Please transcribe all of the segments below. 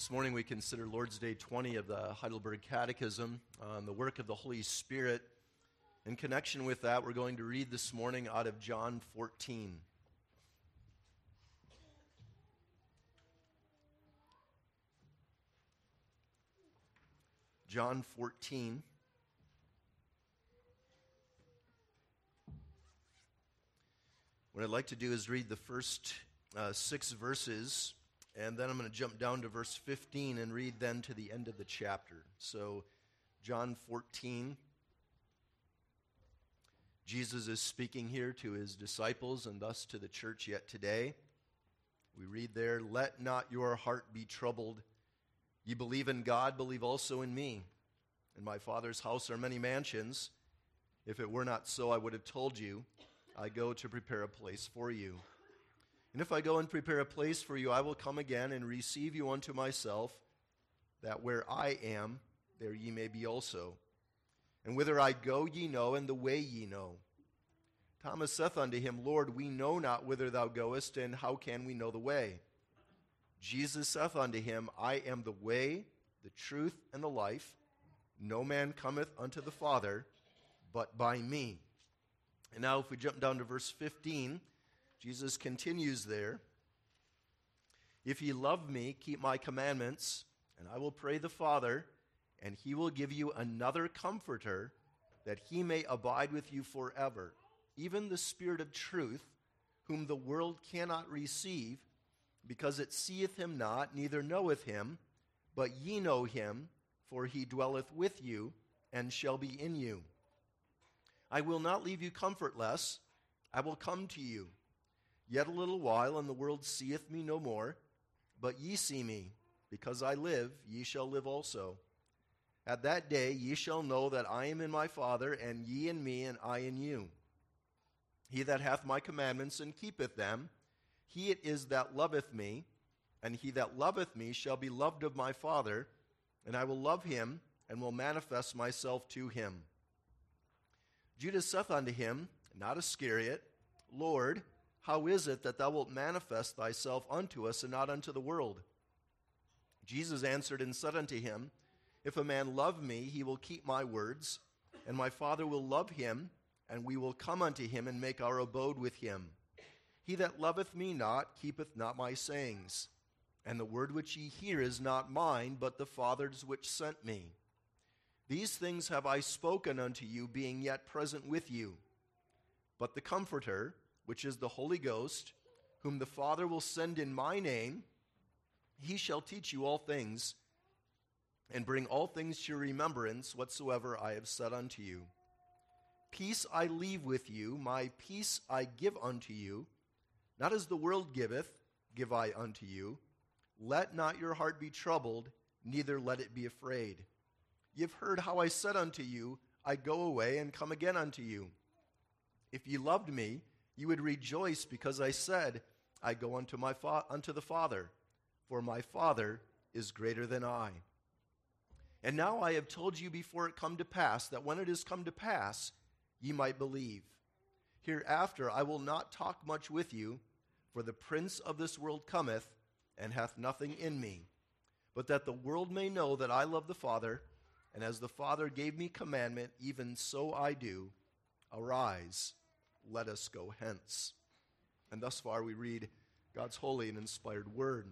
This morning we consider Lord's Day 20 of the Heidelberg Catechism on the work of the Holy Spirit. In connection with that, we're going to read this morning out of John 14. John 14. What I'd like to do is read the first uh, six verses, and then I'm going to jump down to verse 15 and read then to the end of the chapter. So, John 14. Jesus is speaking here to his disciples and thus to the church yet today. We read there, Let not your heart be troubled. Ye believe in God, believe also in me. In my Father's house are many mansions. If it were not so, I would have told you. I go to prepare a place for you. And if I go and prepare a place for you, I will come again and receive you unto myself, that where I am, there ye may be also. And whither I go, ye know, and the way ye know. Thomas saith unto him, Lord, we know not whither thou goest, and how can we know the way? Jesus saith unto him, I am the way, the truth, and the life. No man cometh unto the Father but by me. And now, if we jump down to verse 15, Jesus continues there. If ye love me, keep my commandments, and I will pray the Father, and he will give you another comforter, that he may abide with you forever, even the Spirit of truth, whom the world cannot receive, because it seeth him not, neither knoweth him, but ye know him, for he dwelleth with you, and shall be in you. I will not leave you comfortless. I will come to you. Yet a little while, and the world seeth me no more. But ye see me. Because I live, ye shall live also. At that day ye shall know that I am in my Father, and ye in me, and I in you. He that hath my commandments and keepeth them, he it is that loveth me, and he that loveth me shall be loved of my Father, and I will love him, and will manifest myself to him. Judas saith unto him, not Iscariot, Lord, how is it that thou wilt manifest thyself unto us and not unto the world? Jesus answered and said unto him, If a man love me, he will keep my words, and my Father will love him, and we will come unto him and make our abode with him. He that loveth me not keepeth not my sayings, and the word which ye hear is not mine, but the Father's which sent me. These things have I spoken unto you, being yet present with you. But the Comforter, which is the Holy Ghost, whom the Father will send in my name, he shall teach you all things, and bring all things to your remembrance whatsoever I have said unto you. Peace I leave with you, my peace I give unto you. Not as the world giveth, give I unto you. Let not your heart be troubled, neither let it be afraid. You've heard how I said unto you, I go away and come again unto you. If ye loved me, you would rejoice because I said, I go unto, my fa- unto the Father, for my Father is greater than I. And now I have told you before it come to pass, that when it is come to pass, ye might believe. Hereafter I will not talk much with you, for the prince of this world cometh, and hath nothing in me. But that the world may know that I love the Father, and as the Father gave me commandment, even so I do. Arise, let us go hence. And thus far we read God's holy and inspired word.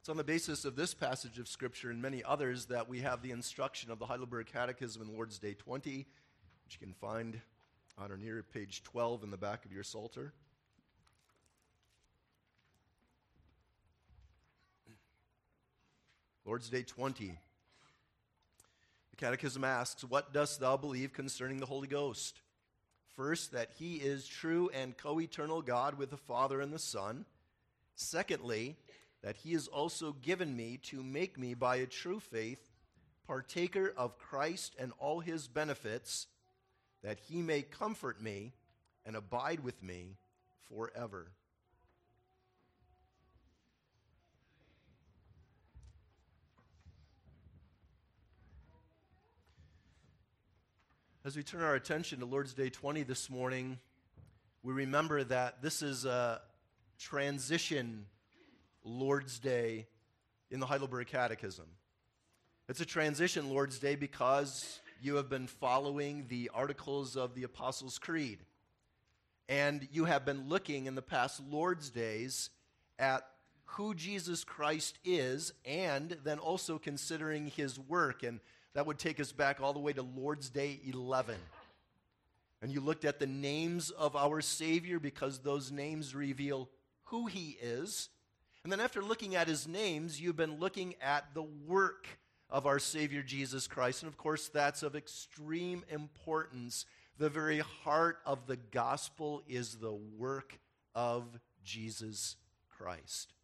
It's on the basis of this passage of Scripture and many others that we have the instruction of the Heidelberg Catechism in Lord's Day 20, which you can find on or near page 12 in the back of your Psalter. Lord's Day 20. The Catechism asks, What dost thou believe concerning the Holy Ghost? First, that he is true and co eternal God with the Father and the Son. Secondly, that he has also given me to make me by a true faith partaker of Christ and all his benefits, that he may comfort me and abide with me forever. As we turn our attention to Lord's Day 20 this morning, we remember that this is a transition Lord's Day in the Heidelberg Catechism. It's a transition Lord's Day because you have been following the articles of the Apostles' Creed. And you have been looking in the past Lord's Days at who Jesus Christ is and then also considering his work. And that would take us back all the way to Lord's Day 11. And you looked at the names of our Savior because those names reveal who he is. And then after looking at his names, you've been looking at the work of our Savior Jesus Christ. And of course, that's of extreme importance. The very heart of the gospel is the work of Jesus Christ.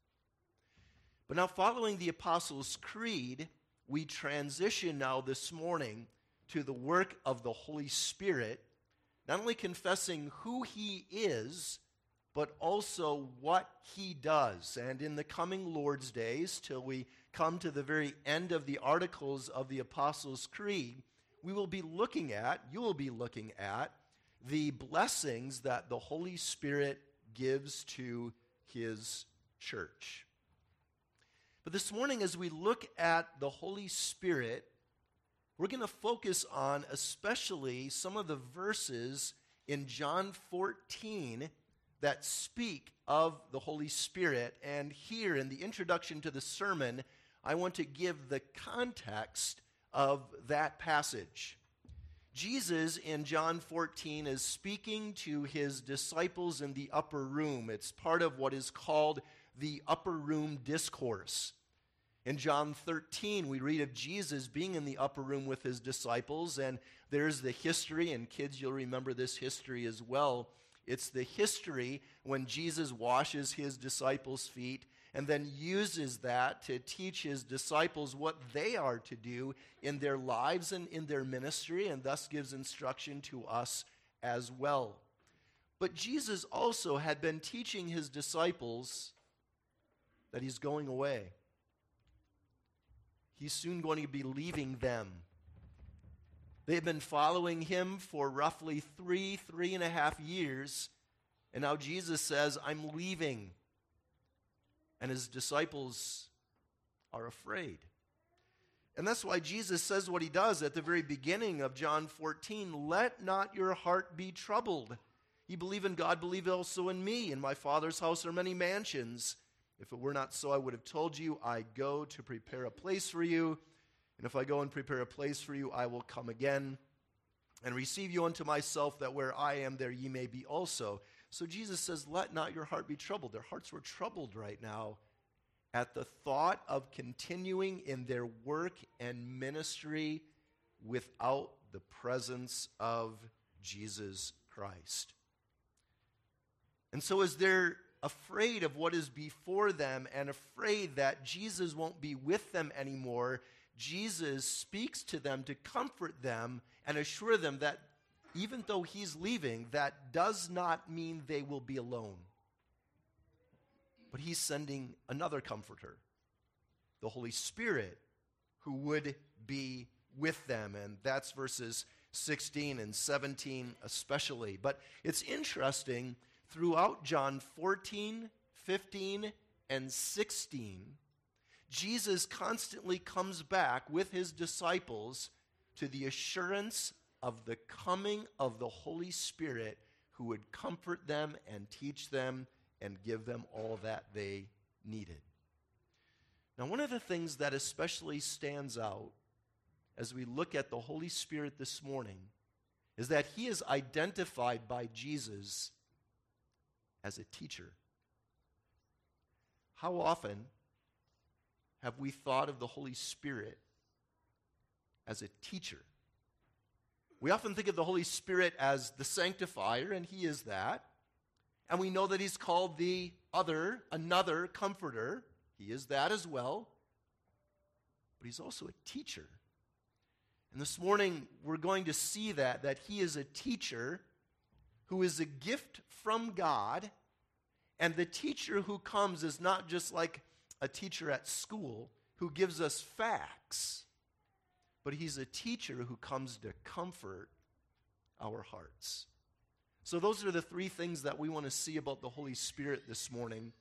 But now, following the Apostles' Creed, we transition now this morning to the work of the Holy Spirit, not only confessing who He is, but also what He does. And in the coming Lord's days, till we come to the very end of the articles of the Apostles' Creed, we will be looking at, you will be looking at, the blessings that the Holy Spirit gives to His church. But this morning, as we look at the Holy Spirit, we're going to focus on especially some of the verses in John 14 that speak of the Holy Spirit. And here in the introduction to the sermon, I want to give the context of that passage. Jesus in John 14 is speaking to his disciples in the upper room. It's part of what is called the upper room discourse. In John 13, we read of Jesus being in the upper room with his disciples, and there's the history, and kids, you'll remember this history as well. It's the history when Jesus washes his disciples' feet and then uses that to teach his disciples what they are to do in their lives and in their ministry, and thus gives instruction to us as well. But Jesus also had been teaching his disciples that he's going away. He's soon going to be leaving them. They've been following him for roughly three, three and a half years. And now Jesus says, I'm leaving. And his disciples are afraid. And that's why Jesus says what he does at the very beginning of John 14 Let not your heart be troubled. You believe in God, believe also in me. In my Father's house are many mansions. If it were not so, I would have told you, I go to prepare a place for you. And if I go and prepare a place for you, I will come again and receive you unto myself, that where I am, there ye may be also. So Jesus says, Let not your heart be troubled. Their hearts were troubled right now at the thought of continuing in their work and ministry without the presence of Jesus Christ. And so, as they're afraid of what is before them and afraid that Jesus won't be with them anymore, Jesus speaks to them to comfort them and assure them that even though he's leaving, that does not mean they will be alone. But he's sending another comforter, the Holy Spirit, who would be with them. And that's verses 16 and 17 especially. But it's interesting throughout John 14, 15, and 16, Jesus constantly comes back with his disciples to the assurance of the coming of the Holy Spirit who would comfort them and teach them and give them all that they needed. Now, one of the things that especially stands out as we look at the Holy Spirit this morning is that he is identified by Jesus as a teacher. How often have we thought of the Holy Spirit as a teacher? We often think of the Holy Spirit as the sanctifier, and He is that. And we know that He's called the other, another comforter. He is that as well. But He's also a teacher. And this morning, we're going to see that, that He is a teacher who is a gift from God. And the teacher who comes is not just like a teacher at school who gives us facts but he's a teacher who comes to comfort our hearts. So, those are the three things that we want to see about the Holy Spirit this morning.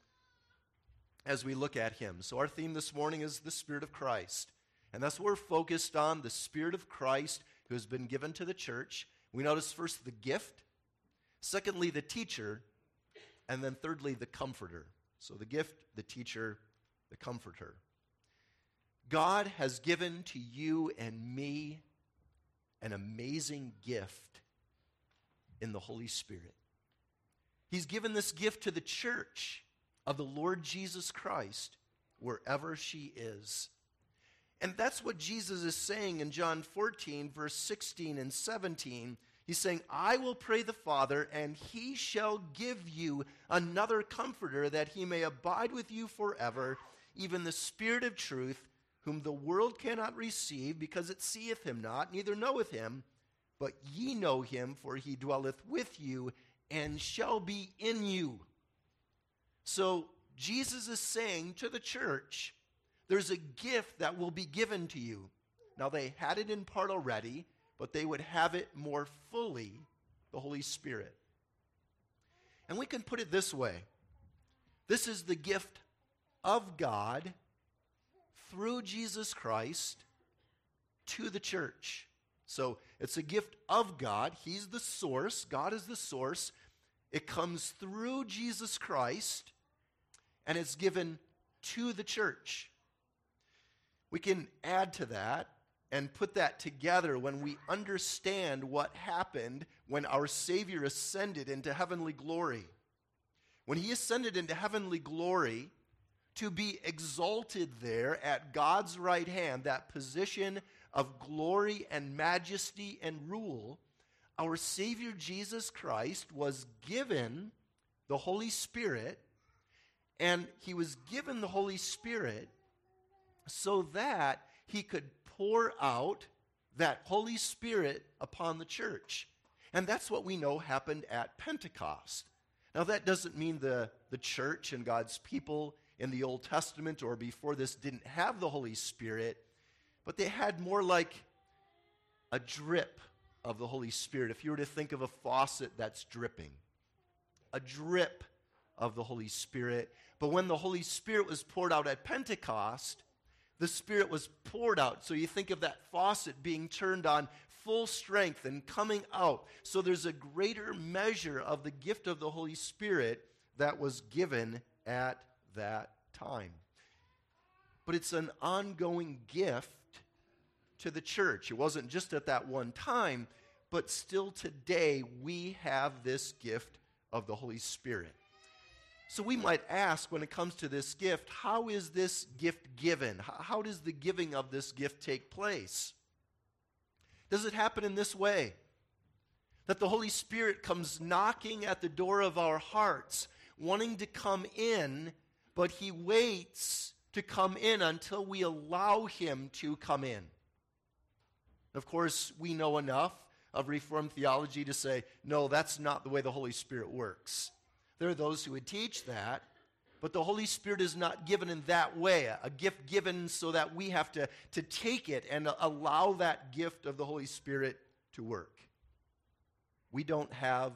as we look at him. So, our theme this morning is the Spirit of Christ. And that's what we're focused on the Spirit of Christ who has been given to the church. We notice first the gift, secondly, the teacher, and then thirdly, the comforter. So, the gift, the teacher, the comforter. God has given to you and me an amazing gift in the Holy Spirit. He's given this gift to the church of the Lord Jesus Christ wherever she is. And that's what Jesus is saying in John 14, verse 16 and 17. He's saying, I will pray the Father, and he shall give you another comforter that he may abide with you forever, even the Spirit of truth, whom the world cannot receive, because it seeth him not, neither knoweth him. But ye know him, for he dwelleth with you and shall be in you. So Jesus is saying to the church, there's a gift that will be given to you. Now, they had it in part already, but they would have it more fully the Holy Spirit. And we can put it this way this is the gift of God through Jesus Christ to the church. So it's a gift of God. He's the source, God is the source. It comes through Jesus Christ, and it's given to the church. We can add to that and put that together when we understand what happened when our Savior ascended into heavenly glory. When he ascended into heavenly glory, to be exalted there at God's right hand, that position of glory and majesty and rule, our Savior Jesus Christ was given the Holy Spirit, and he was given the Holy Spirit so that he could pour out that Holy Spirit upon the church. And that's what we know happened at Pentecost. Now, that doesn't mean the, the church and God's people in the Old Testament or before this didn't have the Holy Spirit but they had more like a drip of the Holy Spirit. If you were to think of a faucet that's dripping, a drip of the Holy Spirit. But when the Holy Spirit was poured out at Pentecost, the Spirit was poured out. So you think of that faucet being turned on full strength and coming out. So there's a greater measure of the gift of the Holy Spirit that was given at that time. But it's an ongoing gift to the church. It wasn't just at that one time, but still today we have this gift of the Holy Spirit. So we might ask when it comes to this gift, how is this gift given? How does the giving of this gift take place? Does it happen in this way? That the Holy Spirit comes knocking at the door of our hearts, wanting to come in, but He waits to come in until we allow Him to come in. Of course, we know enough of Reformed theology to say, no, that's not the way the Holy Spirit works. There are those who would teach that, but the Holy Spirit is not given in that way, a gift given so that we have to, to take it and allow that gift of the Holy Spirit to work. We don't have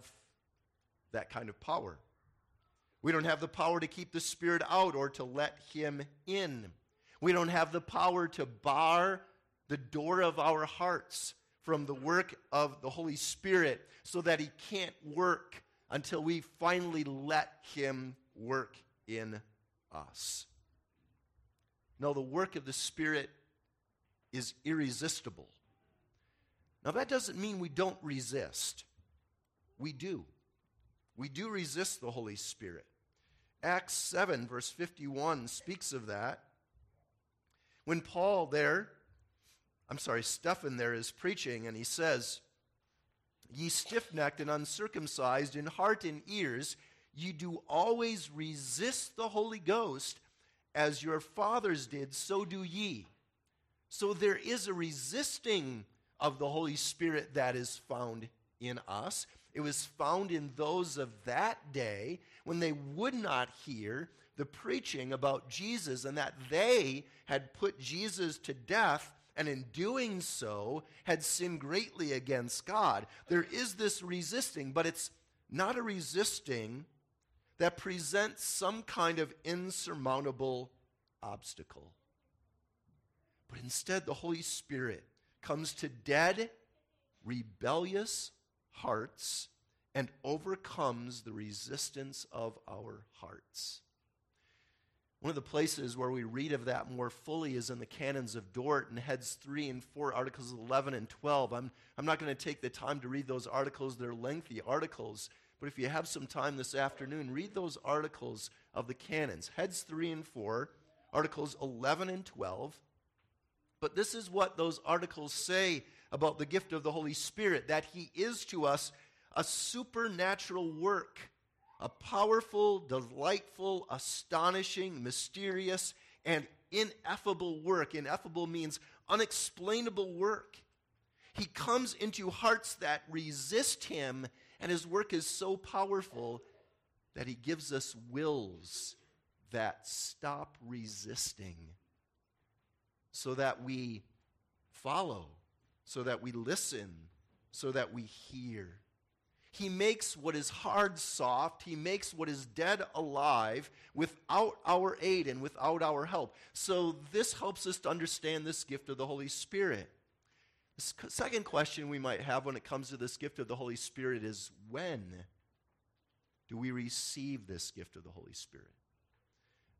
that kind of power. We don't have the power to keep the Spirit out or to let Him in. We don't have the power to bar the door of our hearts from the work of the Holy Spirit so that He can't work until we finally let Him work in us. No, the work of the Spirit is irresistible. Now, that doesn't mean we don't resist. We do. We do resist the Holy Spirit. Acts 7, verse 51, speaks of that. When Paul there I'm sorry, Stephen there is preaching, and he says, Ye stiff necked and uncircumcised in heart and ears, ye do always resist the Holy Ghost, as your fathers did, so do ye. So there is a resisting of the Holy Spirit that is found in us. It was found in those of that day when they would not hear the preaching about Jesus and that they had put Jesus to death and in doing so had sinned greatly against God. There is this resisting, but it's not a resisting that presents some kind of insurmountable obstacle. But instead, the Holy Spirit comes to dead, rebellious hearts and overcomes the resistance of our hearts. One of the places where we read of that more fully is in the canons of Dort in heads 3 and 4, articles 11 and 12. I'm, I'm not going to take the time to read those articles, they're lengthy articles. But if you have some time this afternoon, read those articles of the canons, heads 3 and 4, articles 11 and 12. But this is what those articles say about the gift of the Holy Spirit that He is to us a supernatural work, a powerful, delightful, astonishing, mysterious, and ineffable work. Ineffable means unexplainable work. He comes into hearts that resist him, and his work is so powerful that he gives us wills that stop resisting so that we follow, so that we listen, so that we hear. He makes what is hard soft. He makes what is dead alive without our aid and without our help. So, this helps us to understand this gift of the Holy Spirit. The second question we might have when it comes to this gift of the Holy Spirit is when do we receive this gift of the Holy Spirit?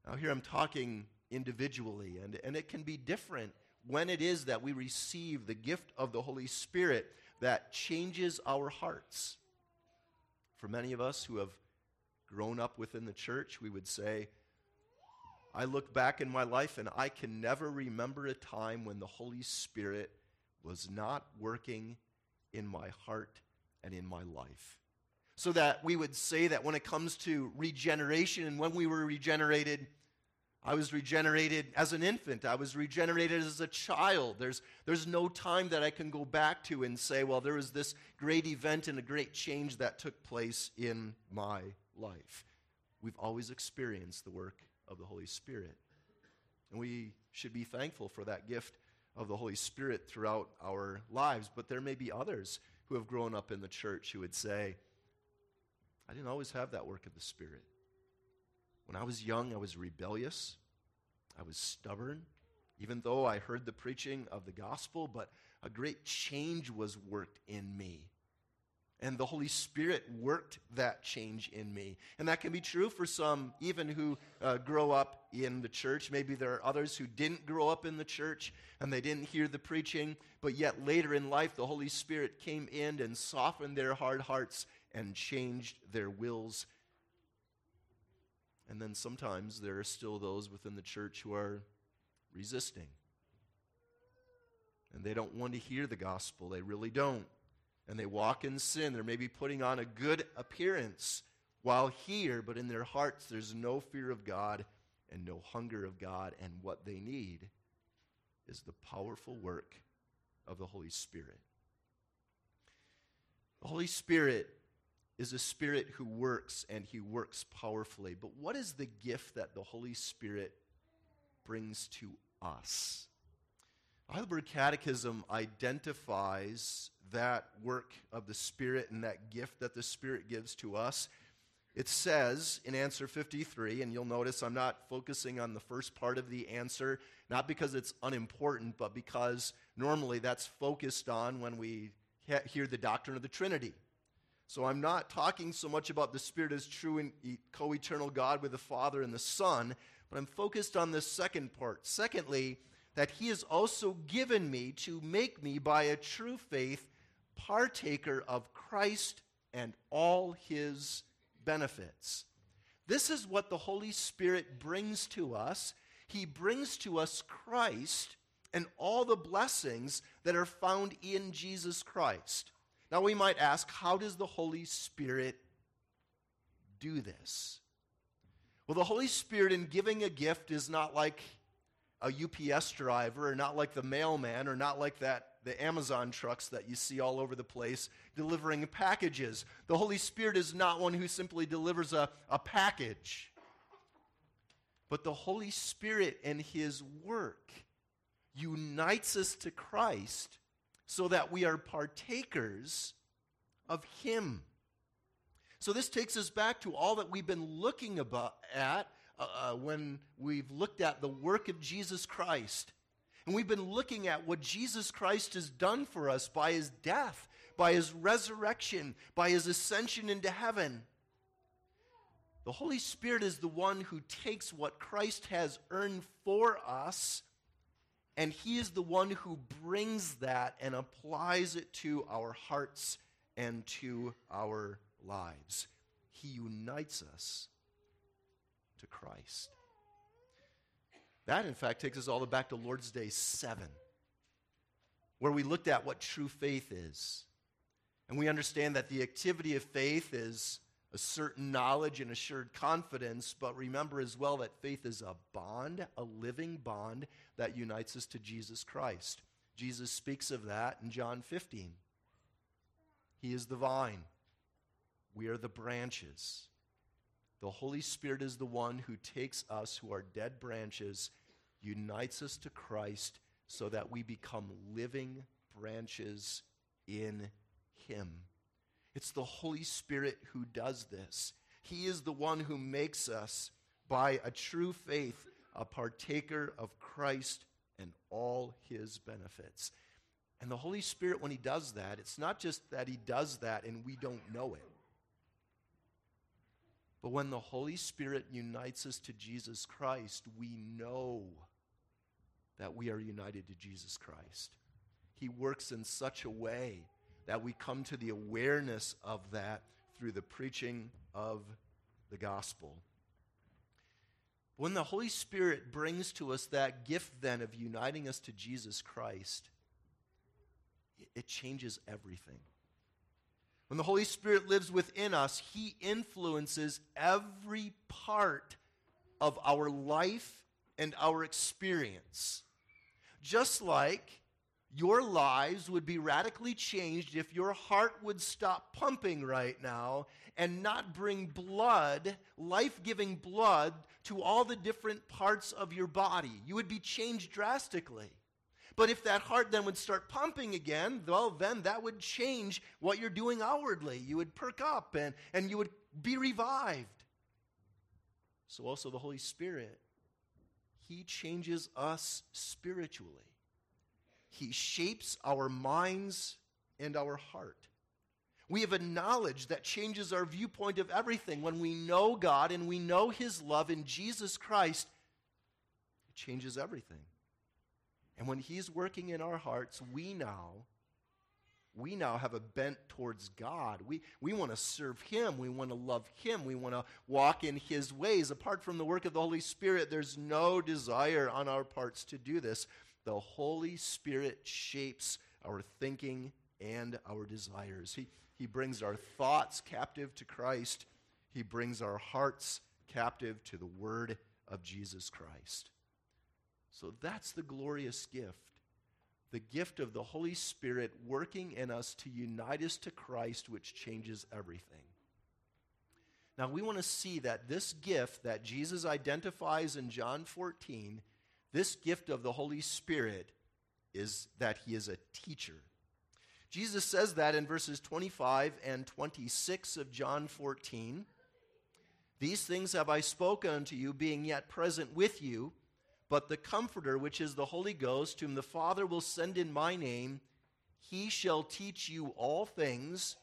Now, here I'm talking individually, and, and it can be different when it is that we receive the gift of the Holy Spirit that changes our hearts. For many of us who have grown up within the church, we would say, I look back in my life and I can never remember a time when the Holy Spirit was not working in my heart and in my life. So that we would say that when it comes to regeneration and when we were regenerated, I was regenerated as an infant. I was regenerated as a child. There's, there's no time that I can go back to and say, well, there was this great event and a great change that took place in my life. We've always experienced the work of the Holy Spirit. And we should be thankful for that gift of the Holy Spirit throughout our lives. But there may be others who have grown up in the church who would say, I didn't always have that work of the Spirit. When I was young, I was rebellious. I was stubborn, even though I heard the preaching of the gospel, but a great change was worked in me. And the Holy Spirit worked that change in me. And that can be true for some, even who uh, grow up in the church. Maybe there are others who didn't grow up in the church and they didn't hear the preaching, but yet later in life, the Holy Spirit came in and softened their hard hearts and changed their wills and then sometimes there are still those within the church who are resisting. And they don't want to hear the gospel. They really don't. And they walk in sin. They're maybe putting on a good appearance while here, but in their hearts there's no fear of God and no hunger of God. And what they need is the powerful work of the Holy Spirit. The Holy Spirit is a spirit who works and he works powerfully. But what is the gift that the Holy Spirit brings to us? Heidelberg Catechism identifies that work of the Spirit and that gift that the Spirit gives to us. It says in answer 53, and you'll notice I'm not focusing on the first part of the answer, not because it's unimportant, but because normally that's focused on when we hear the doctrine of the Trinity. So I'm not talking so much about the Spirit as true and co eternal God with the Father and the Son, but I'm focused on this second part. Secondly, that He has also given me to make me, by a true faith, partaker of Christ and all His benefits. This is what the Holy Spirit brings to us. He brings to us Christ and all the blessings that are found in Jesus Christ. Now we might ask, how does the Holy Spirit do this? Well, the Holy Spirit in giving a gift is not like a UPS driver or not like the mailman or not like that the Amazon trucks that you see all over the place delivering packages. The Holy Spirit is not one who simply delivers a, a package. But the Holy Spirit and his work unites us to Christ so that we are partakers of Him. So this takes us back to all that we've been looking about at uh, uh, when we've looked at the work of Jesus Christ. And we've been looking at what Jesus Christ has done for us by his death, by his resurrection, by his ascension into heaven. The Holy Spirit is the one who takes what Christ has earned for us, and He is the one who brings that and applies it to our hearts and to our lives. He unites us to Christ. That, in fact, takes us all the back to Lord's Day 7, where we looked at what true faith is. And we understand that the activity of faith is a certain knowledge and assured confidence, but remember as well that faith is a bond, a living bond that unites us to Jesus Christ. Jesus speaks of that in John 15. He is the vine, we are the branches. The Holy Spirit is the one who takes us, who are dead branches, unites us to Christ so that we become living branches in Him. It's the Holy Spirit who does this. He is the one who makes us, by a true faith, a partaker of Christ and all his benefits. And the Holy Spirit, when he does that, it's not just that he does that and we don't know it. But when the Holy Spirit unites us to Jesus Christ, we know that we are united to Jesus Christ. He works in such a way that we come to the awareness of that through the preaching of the gospel. When the Holy Spirit brings to us that gift, then, of uniting us to Jesus Christ, it changes everything. When the Holy Spirit lives within us, He influences every part of our life and our experience. Just like your lives would be radically changed if your heart would stop pumping right now and not bring blood, life giving blood, to all the different parts of your body. You would be changed drastically. But if that heart then would start pumping again, well, then that would change what you're doing outwardly. You would perk up and, and you would be revived. So, also, the Holy Spirit, He changes us spiritually. He shapes our minds and our heart. We have a knowledge that changes our viewpoint of everything. When we know God and we know His love in Jesus Christ, it changes everything. And when He's working in our hearts, we now, we now have a bent towards God. We, we want to serve Him. We want to love Him. We want to walk in His ways. Apart from the work of the Holy Spirit, there's no desire on our parts to do this the Holy Spirit shapes our thinking and our desires. He, he brings our thoughts captive to Christ, He brings our hearts captive to the Word of Jesus Christ. So that's the glorious gift the gift of the Holy Spirit working in us to unite us to Christ, which changes everything. Now, we want to see that this gift that Jesus identifies in John 14 this gift of the Holy Spirit is that he is a teacher. Jesus says that in verses 25 and 26 of John 14. These things have I spoken unto you, being yet present with you. But the Comforter, which is the Holy Ghost, whom the Father will send in my name, he shall teach you all things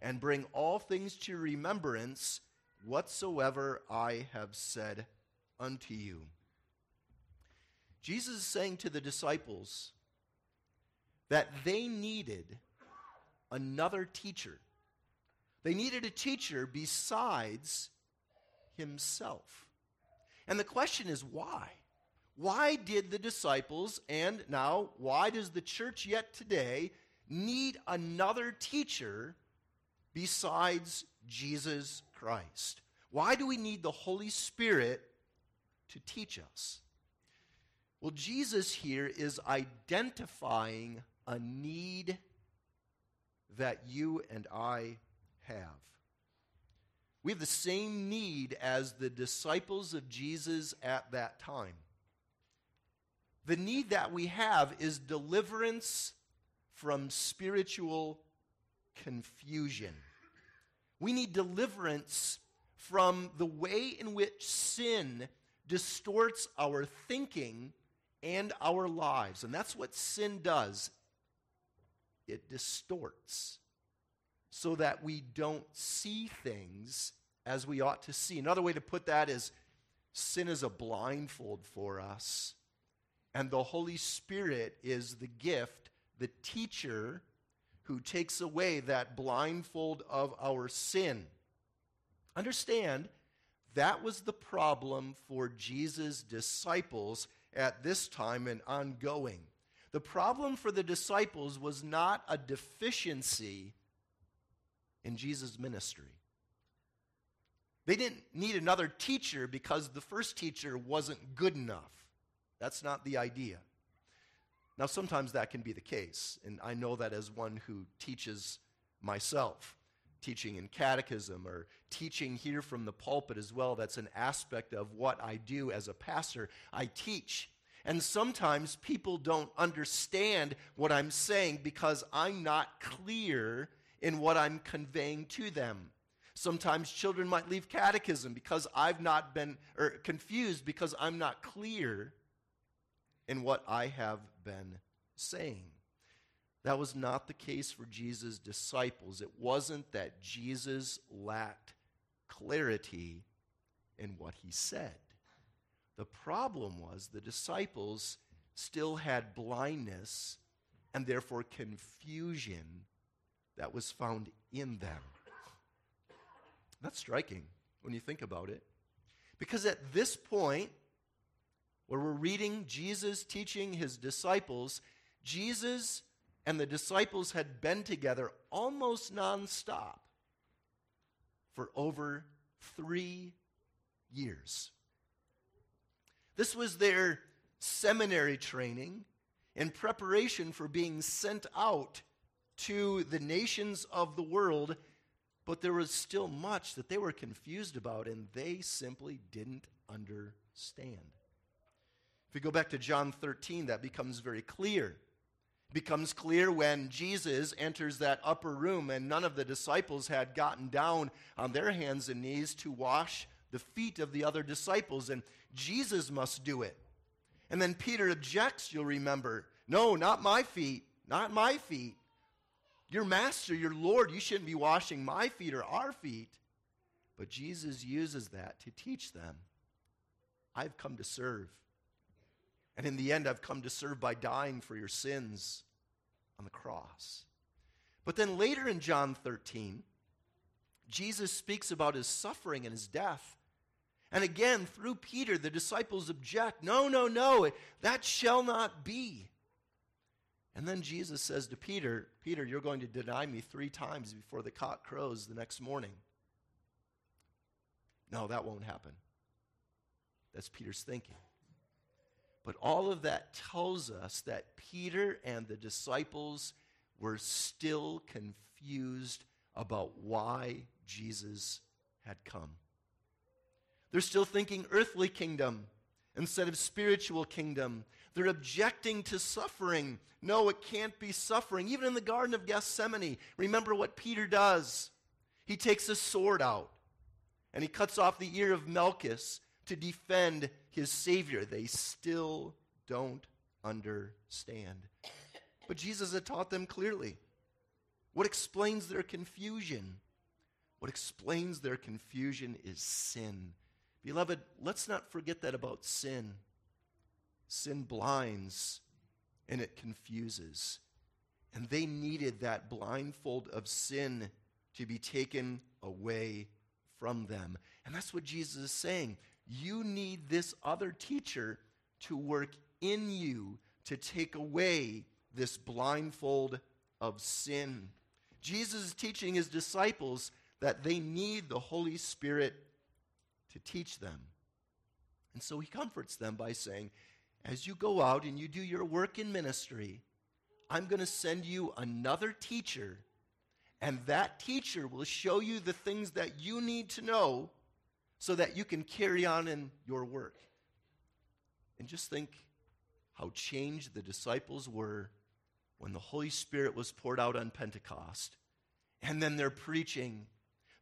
and bring all things to remembrance whatsoever I have said unto you. Jesus is saying to the disciples that they needed another teacher. They needed a teacher besides himself. And the question is why? Why did the disciples, and now why does the church yet today need another teacher besides Jesus Christ? Why do we need the Holy Spirit to teach us? Well, Jesus here is identifying a need that you and I have. We have the same need as the disciples of Jesus at that time. The need that we have is deliverance from spiritual confusion. We need deliverance from the way in which sin distorts our thinking and our lives. And that's what sin does it distorts so that we don't see things as we ought to see. Another way to put that is sin is a blindfold for us, and the Holy Spirit is the gift, the teacher who takes away that blindfold of our sin. Understand, that was the problem for Jesus' disciples at this time and ongoing. The problem for the disciples was not a deficiency in Jesus' ministry. They didn't need another teacher because the first teacher wasn't good enough. That's not the idea. Now, sometimes that can be the case, and I know that as one who teaches myself, teaching in catechism or teaching here from the pulpit as well. That's an aspect of what I do as a pastor. I teach. And sometimes people don't understand what I'm saying because I'm not clear in what I'm conveying to them. Sometimes children might leave catechism because I've not been, or confused because I'm not clear in what I have been saying. That was not the case for Jesus' disciples. It wasn't that Jesus lacked clarity in what he said. The problem was the disciples still had blindness and therefore confusion that was found in them. That's striking when you think about it. Because at this point, where we're reading Jesus teaching his disciples, Jesus and the disciples had been together almost nonstop for over three years. This was their seminary training in preparation for being sent out to the nations of the world, but there was still much that they were confused about and they simply didn't understand. If we go back to John 13, that becomes very clear. Becomes clear when Jesus enters that upper room and none of the disciples had gotten down on their hands and knees to wash the feet of the other disciples, and Jesus must do it. And then Peter objects, you'll remember. No, not my feet, not my feet. Your master, your Lord, you shouldn't be washing my feet or our feet. But Jesus uses that to teach them I've come to serve. And in the end, I've come to serve by dying for your sins on the cross. But then later in John 13, Jesus speaks about his suffering and his death. And again, through Peter, the disciples object no, no, no, that shall not be. And then Jesus says to Peter, Peter, you're going to deny me three times before the cock crows the next morning. No, that won't happen. That's Peter's thinking. But all of that tells us that Peter and the disciples were still confused about why Jesus had come. They're still thinking earthly kingdom instead of spiritual kingdom. They're objecting to suffering. No, it can't be suffering. Even in the Garden of Gethsemane, remember what Peter does. He takes a sword out and he cuts off the ear of Malchus to defend his Savior. They still don't understand. But Jesus had taught them clearly. What explains their confusion? What explains their confusion is sin. Beloved, let's not forget that about sin. Sin blinds and it confuses. And they needed that blindfold of sin to be taken away from them. And that's what Jesus is saying. You need this other teacher to work in you to take away this blindfold of sin. Jesus is teaching his disciples that they need the Holy Spirit to teach them. And so he comforts them by saying, As you go out and you do your work in ministry, I'm going to send you another teacher, and that teacher will show you the things that you need to know so that you can carry on in your work. And just think how changed the disciples were when the Holy Spirit was poured out on Pentecost. And then they're preaching.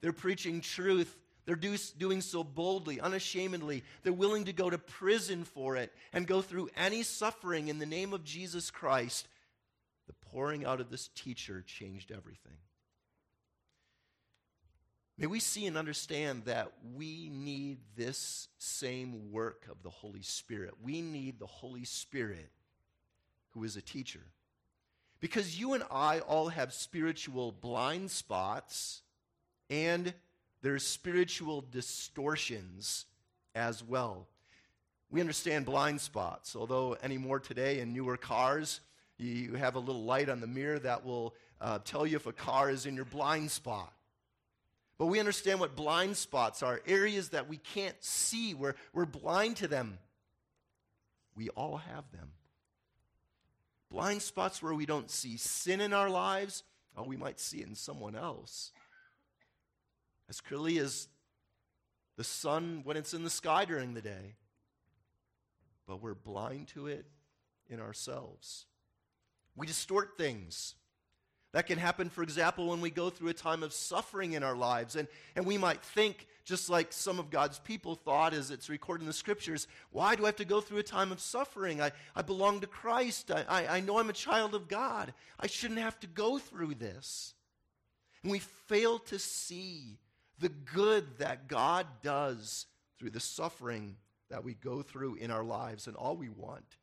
They're preaching truth. They're do, doing so boldly, unashamedly. They're willing to go to prison for it and go through any suffering in the name of Jesus Christ. The pouring out of this teacher changed everything. May we see and understand that we need this same work of the Holy Spirit. We need the Holy Spirit who is a teacher. Because you and I all have spiritual blind spots and there's spiritual distortions as well. We understand blind spots, although anymore today in newer cars, you have a little light on the mirror that will uh, tell you if a car is in your blind spot. But we understand what blind spots are areas that we can't see, we're, we're blind to them. We all have them. Blind spots where we don't see sin in our lives, oh, we might see it in someone else. As clearly as the sun when it's in the sky during the day. But we're blind to it in ourselves. We distort things. That can happen, for example, when we go through a time of suffering in our lives. And, and we might think, just like some of God's people thought as it's recorded in the scriptures, why do I have to go through a time of suffering? I, I belong to Christ. I, I, I know I'm a child of God. I shouldn't have to go through this. And we fail to see the good that God does through the suffering that we go through in our lives. And all we want,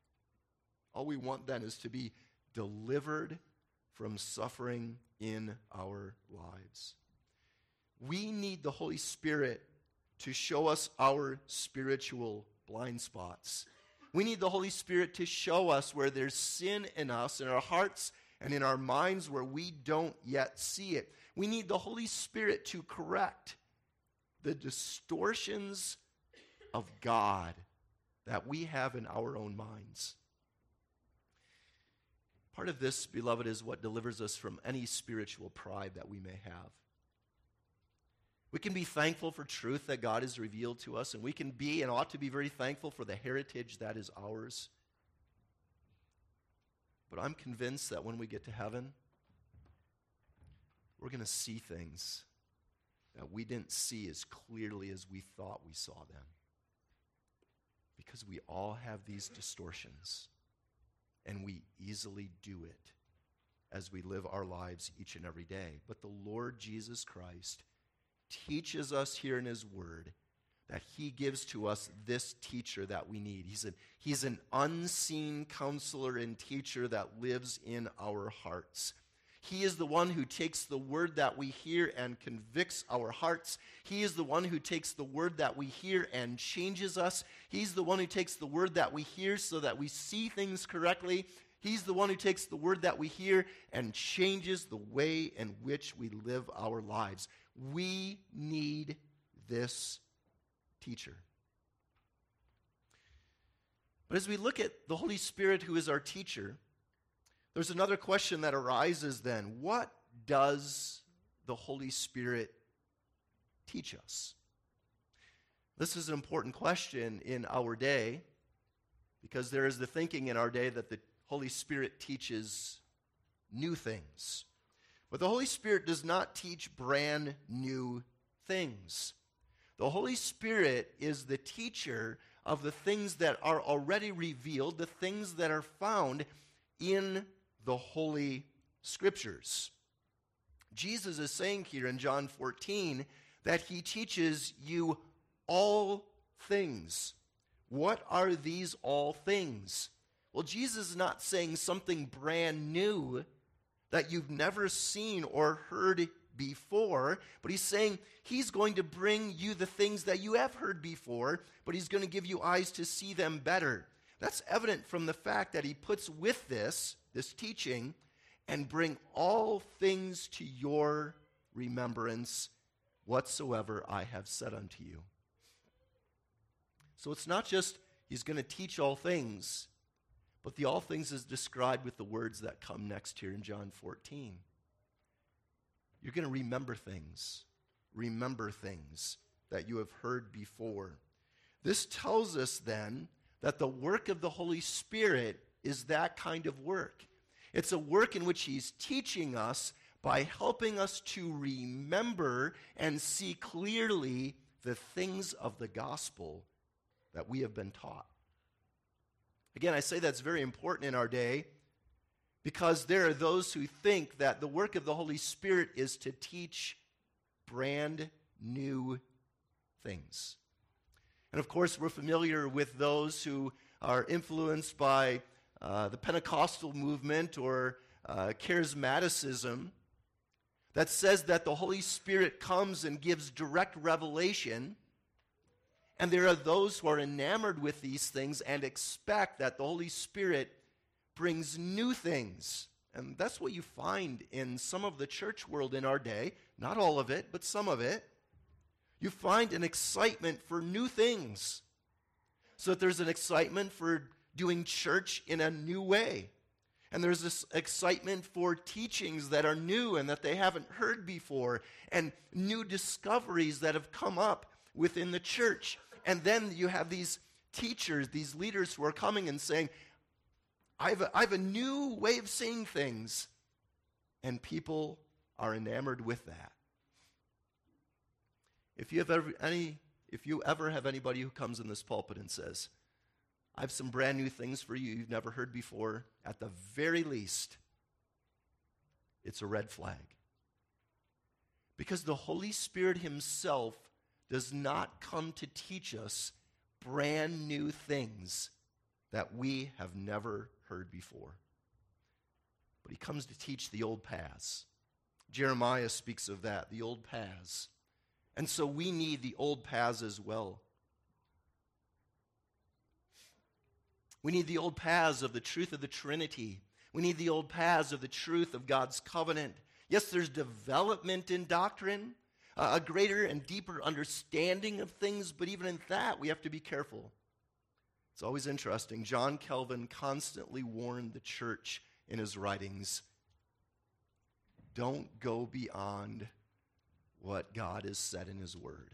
all we want then is to be delivered from suffering in our lives. We need the Holy Spirit to show us our spiritual blind spots. We need the Holy Spirit to show us where there's sin in us, in our hearts, and in our minds where we don't yet see it. We need the Holy Spirit to correct the distortions of God that we have in our own minds. Part of this, beloved, is what delivers us from any spiritual pride that we may have. We can be thankful for truth that God has revealed to us, and we can be and ought to be very thankful for the heritage that is ours. But I'm convinced that when we get to heaven, we're going to see things that we didn't see as clearly as we thought we saw them. Because we all have these distortions and we easily do it as we live our lives each and every day. But the Lord Jesus Christ teaches us here in His Word that He gives to us this teacher that we need. He's, a, he's an unseen counselor and teacher that lives in our hearts. He is the one who takes the word that we hear and convicts our hearts. He is the one who takes the word that we hear and changes us. He's the one who takes the word that we hear so that we see things correctly. He's the one who takes the word that we hear and changes the way in which we live our lives. We need this teacher. But as we look at the Holy Spirit, who is our teacher, there's another question that arises then. What does the Holy Spirit teach us? This is an important question in our day because there is the thinking in our day that the Holy Spirit teaches new things. But the Holy Spirit does not teach brand new things. The Holy Spirit is the teacher of the things that are already revealed, the things that are found in the Holy Scriptures. Jesus is saying here in John 14 that he teaches you all things. What are these all things? Well, Jesus is not saying something brand new that you've never seen or heard before, but he's saying he's going to bring you the things that you have heard before, but he's going to give you eyes to see them better. That's evident from the fact that he puts with this this teaching and bring all things to your remembrance whatsoever I have said unto you. So it's not just he's going to teach all things, but the all things is described with the words that come next here in John 14. You're going to remember things, remember things that you have heard before. This tells us then that the work of the Holy Spirit is that kind of work. It's a work in which He's teaching us by helping us to remember and see clearly the things of the gospel that we have been taught. Again, I say that's very important in our day because there are those who think that the work of the Holy Spirit is to teach brand new things. And of course, we're familiar with those who are influenced by uh, the Pentecostal movement or uh, charismaticism that says that the Holy Spirit comes and gives direct revelation. And there are those who are enamored with these things and expect that the Holy Spirit brings new things. And that's what you find in some of the church world in our day. Not all of it, but some of it. You find an excitement for new things. So that there's an excitement for doing church in a new way. And there's this excitement for teachings that are new and that they haven't heard before, and new discoveries that have come up within the church. And then you have these teachers, these leaders who are coming and saying, I have, a, I have a new way of seeing things. And people are enamored with that. If you have ever, any, if you ever have anybody who comes in this pulpit and says, I have some brand new things for you you've never heard before, at the very least, it's a red flag. Because the Holy Spirit Himself does not come to teach us brand new things that we have never heard before. But He comes to teach the old paths. Jeremiah speaks of that, the old paths. And so we need the old paths as well. We need the old paths of the truth of the Trinity. We need the old paths of the truth of God's covenant. Yes, there's development in doctrine, a greater and deeper understanding of things, but even in that, we have to be careful. It's always interesting. John Calvin constantly warned the church in his writings don't go beyond what God has said in His Word.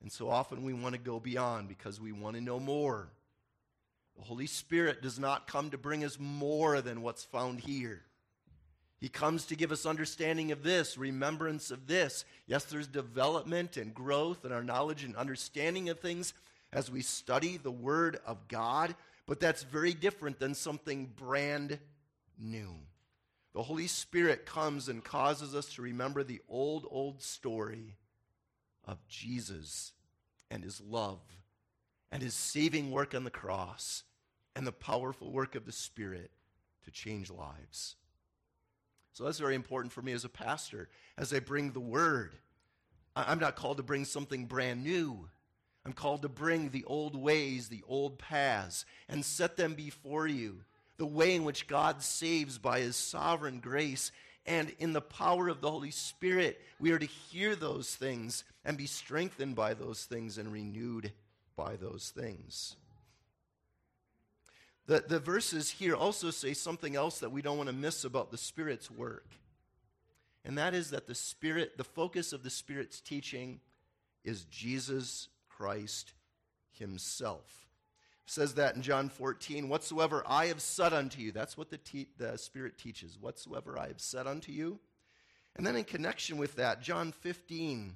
And so often we want to go beyond because we want to know more. The Holy Spirit does not come to bring us more than what's found here. He comes to give us understanding of this, remembrance of this. Yes, there's development and growth in our knowledge and understanding of things as we study the Word of God, but that's very different than something brand new. The Holy Spirit comes and causes us to remember the old, old story of Jesus and his love and his saving work on the cross and the powerful work of the Spirit to change lives. So that's very important for me as a pastor as I bring the word. I'm not called to bring something brand new. I'm called to bring the old ways, the old paths, and set them before you the way in which God saves by his sovereign grace. And in the power of the Holy Spirit, we are to hear those things and be strengthened by those things and renewed by those things. The, the verses here also say something else that we don't want to miss about the Spirit's work. And that is that the Spirit, the focus of the Spirit's teaching is Jesus Christ Himself says that in John 14, whatsoever I have said unto you. That's what the, te- the Spirit teaches. Whatsoever I have said unto you. And then in connection with that, John 15,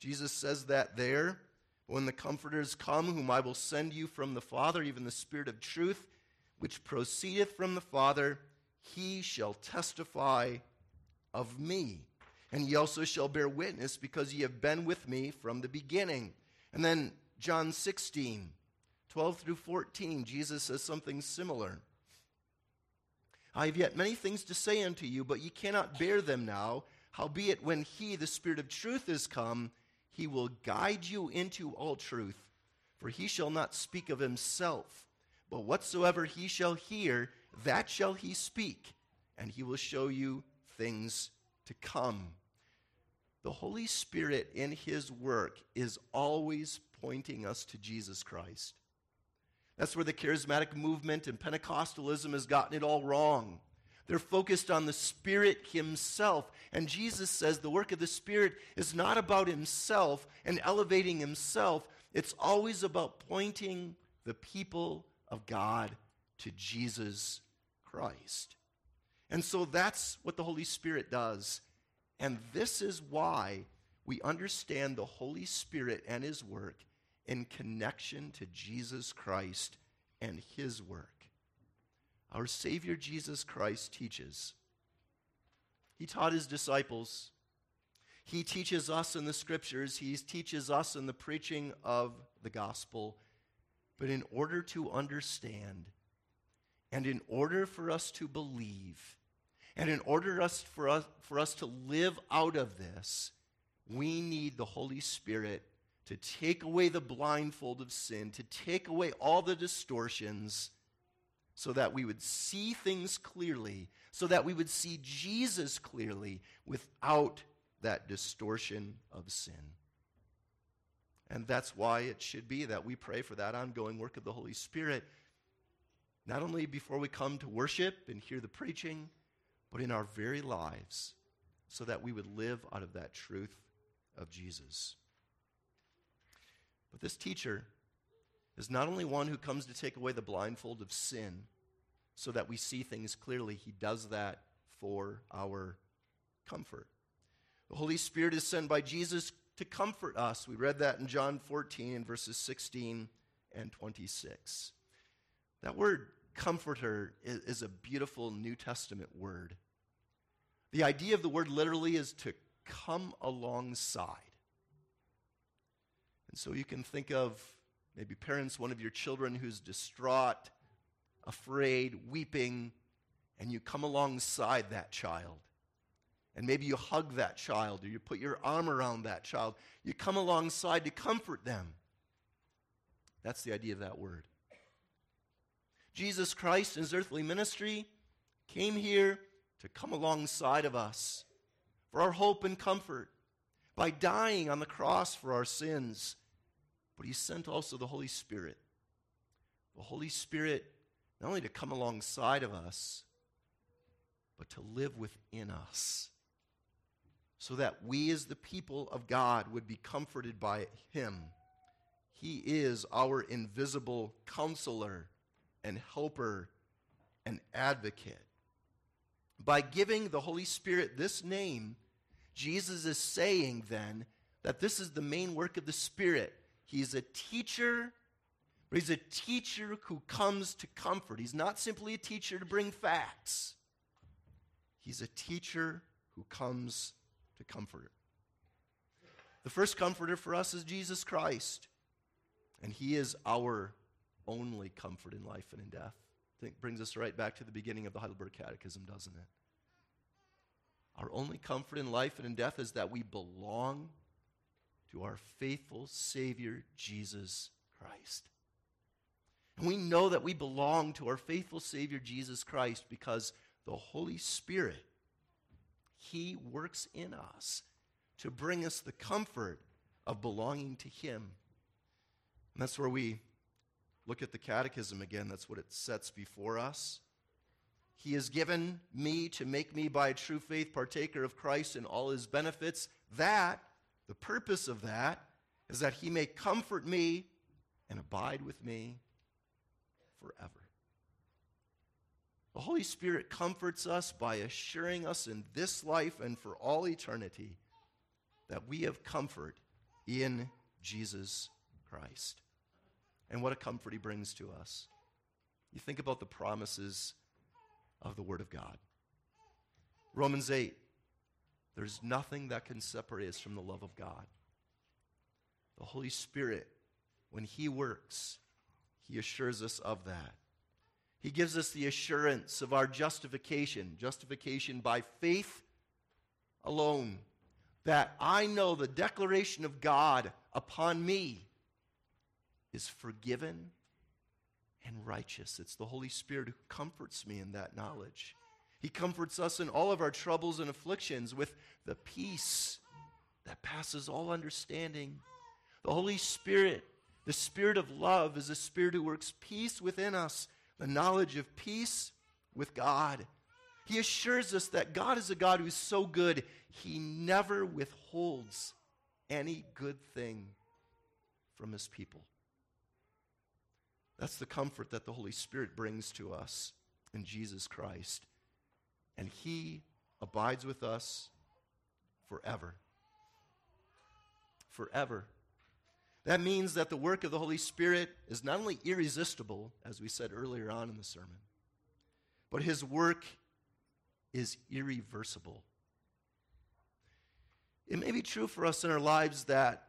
Jesus says that there. When the Comforters come, whom I will send you from the Father, even the Spirit of truth, which proceedeth from the Father, he shall testify of me. And ye also shall bear witness, because ye have been with me from the beginning. And then John 16, 12 through 14, Jesus says something similar. I have yet many things to say unto you, but ye cannot bear them now. Howbeit, when he, the Spirit of truth, is come, he will guide you into all truth. For he shall not speak of himself, but whatsoever he shall hear, that shall he speak, and he will show you things to come. The Holy Spirit in his work is always pointing us to Jesus Christ. That's where the charismatic movement and Pentecostalism has gotten it all wrong. They're focused on the Spirit Himself. And Jesus says the work of the Spirit is not about Himself and elevating Himself, it's always about pointing the people of God to Jesus Christ. And so that's what the Holy Spirit does. And this is why we understand the Holy Spirit and His work in connection to Jesus Christ and His work. Our Savior Jesus Christ teaches. He taught His disciples. He teaches us in the scriptures. He teaches us in the preaching of the gospel. But in order to understand, and in order for us to believe, and in order us, for, us, for us to live out of this, we need the Holy Spirit to take away the blindfold of sin, to take away all the distortions, so that we would see things clearly, so that we would see Jesus clearly without that distortion of sin. And that's why it should be that we pray for that ongoing work of the Holy Spirit, not only before we come to worship and hear the preaching, but in our very lives, so that we would live out of that truth of Jesus. But this teacher is not only one who comes to take away the blindfold of sin so that we see things clearly, he does that for our comfort. The Holy Spirit is sent by Jesus to comfort us. We read that in John 14, verses 16 and 26. That word comforter is, is, a beautiful New Testament word. The idea of the word literally is to come alongside. And so you can think of maybe parents, one of your children who's distraught, afraid, weeping, and you come alongside that child. And maybe you hug that child or you put your arm around that child. You come alongside to comfort them. That's the idea of that word. Jesus Christ in his earthly ministry came here to come alongside of us for our hope and comfort by dying on the cross for our sins. But he sent also the Holy Spirit. The Holy Spirit, not only to come alongside of us, but to live within us so that we, as the people of God, would be comforted by Him. He is our invisible counselor and helper and advocate. By giving the Holy Spirit this name, Jesus is saying then that this is the main work of the Spirit. He's a teacher, but he's a teacher who comes to comfort. He's not simply a teacher to bring facts, he's a teacher who comes to comfort. The first comforter for us is Jesus Christ, and he is our only comfort in life and in death. I think brings us right back to the beginning of the Heidelberg Catechism, doesn't it? Our only comfort in life and in death is that we belong to our faithful Savior, Jesus Christ. And we know that we belong to our faithful Savior, Jesus Christ, because the Holy Spirit he works in us to bring us the comfort of belonging to Him. And that's where we look at the catechism again. That's what it sets before us. He has given me to make me by true faith partaker of Christ and all his benefits. That, the purpose of that, is that he may comfort me and abide with me forever. The Holy Spirit comforts us by assuring us in this life and for all eternity that we have comfort in Jesus Christ. And what a comfort he brings to us. You think about the promises of the Word of God. Romans 8 there's nothing that can separate us from the love of God. The Holy Spirit, when He works, He assures us of that. He gives us the assurance of our justification, justification by faith alone. That I know the declaration of God upon me is forgiven and righteous. It's the Holy Spirit who comforts me in that knowledge. He comforts us in all of our troubles and afflictions with the peace that passes all understanding. The Holy Spirit, the Spirit of love, is a Spirit who works peace within us the knowledge of peace with God. He assures us that God is a God who's so good, he never withholds any good thing from his people. That's the comfort that the Holy Spirit brings to us in Jesus Christ. And He abides with us forever. Forever. That means that the work of the Holy Spirit is not only irresistible, as we said earlier on in the sermon, but His work is irreversible. It may be true for us in our lives that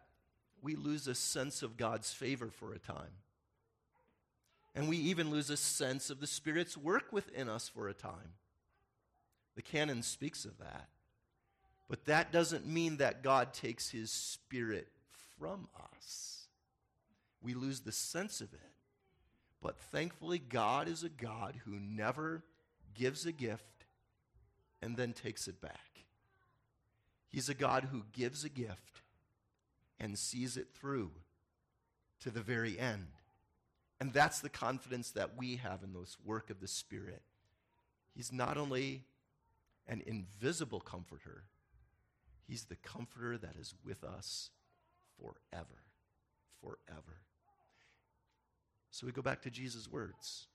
we lose a sense of God's favor for a time. And we even lose a sense of the Spirit's work within us for a time. The canon speaks of that. But that doesn't mean that God takes his Spirit from us. We lose the sense of it. But thankfully, God is a God who never gives a gift and then takes it back. He's a God who gives a gift and sees it through to the very end. And that's the confidence that we have in this work of the Spirit. He's not only an invisible comforter, He's the comforter that is with us forever. Forever. So we go back to Jesus' words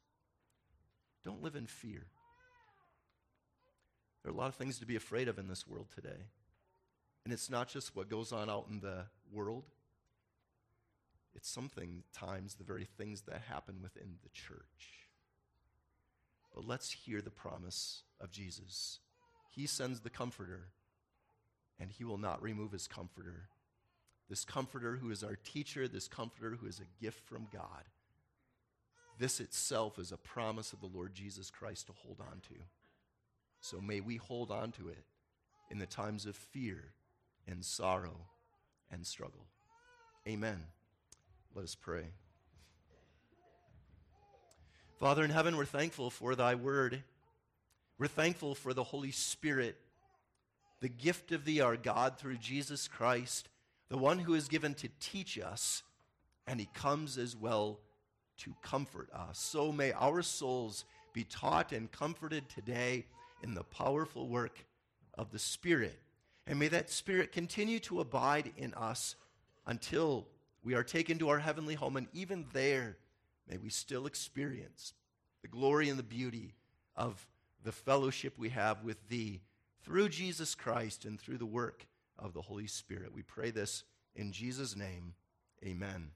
don't live in fear. There are a lot of things to be afraid of in this world today. And it's not just what goes on out in the world, it's something times the very things that happen within the church. But let's hear the promise of Jesus. He sends the comforter, and he will not remove his comforter. This comforter who is our teacher, this comforter who is a gift from God. This itself is a promise of the Lord Jesus Christ to hold on to. So may we hold on to it in the times of fear and sorrow and struggle. Amen. Let us pray. Father in heaven, we're thankful for thy word. We're thankful for the Holy Spirit, the gift of thee, our God, through Jesus Christ, the one who is given to teach us, and he comes as well to comfort us. So may our souls be taught and comforted today in the powerful work of the Spirit. And may that Spirit continue to abide in us until we are taken to our heavenly home, and even there, may we still experience the glory and the beauty of the fellowship we have with Thee through Jesus Christ and through the work of the Holy Spirit. We pray this in Jesus' name. Amen.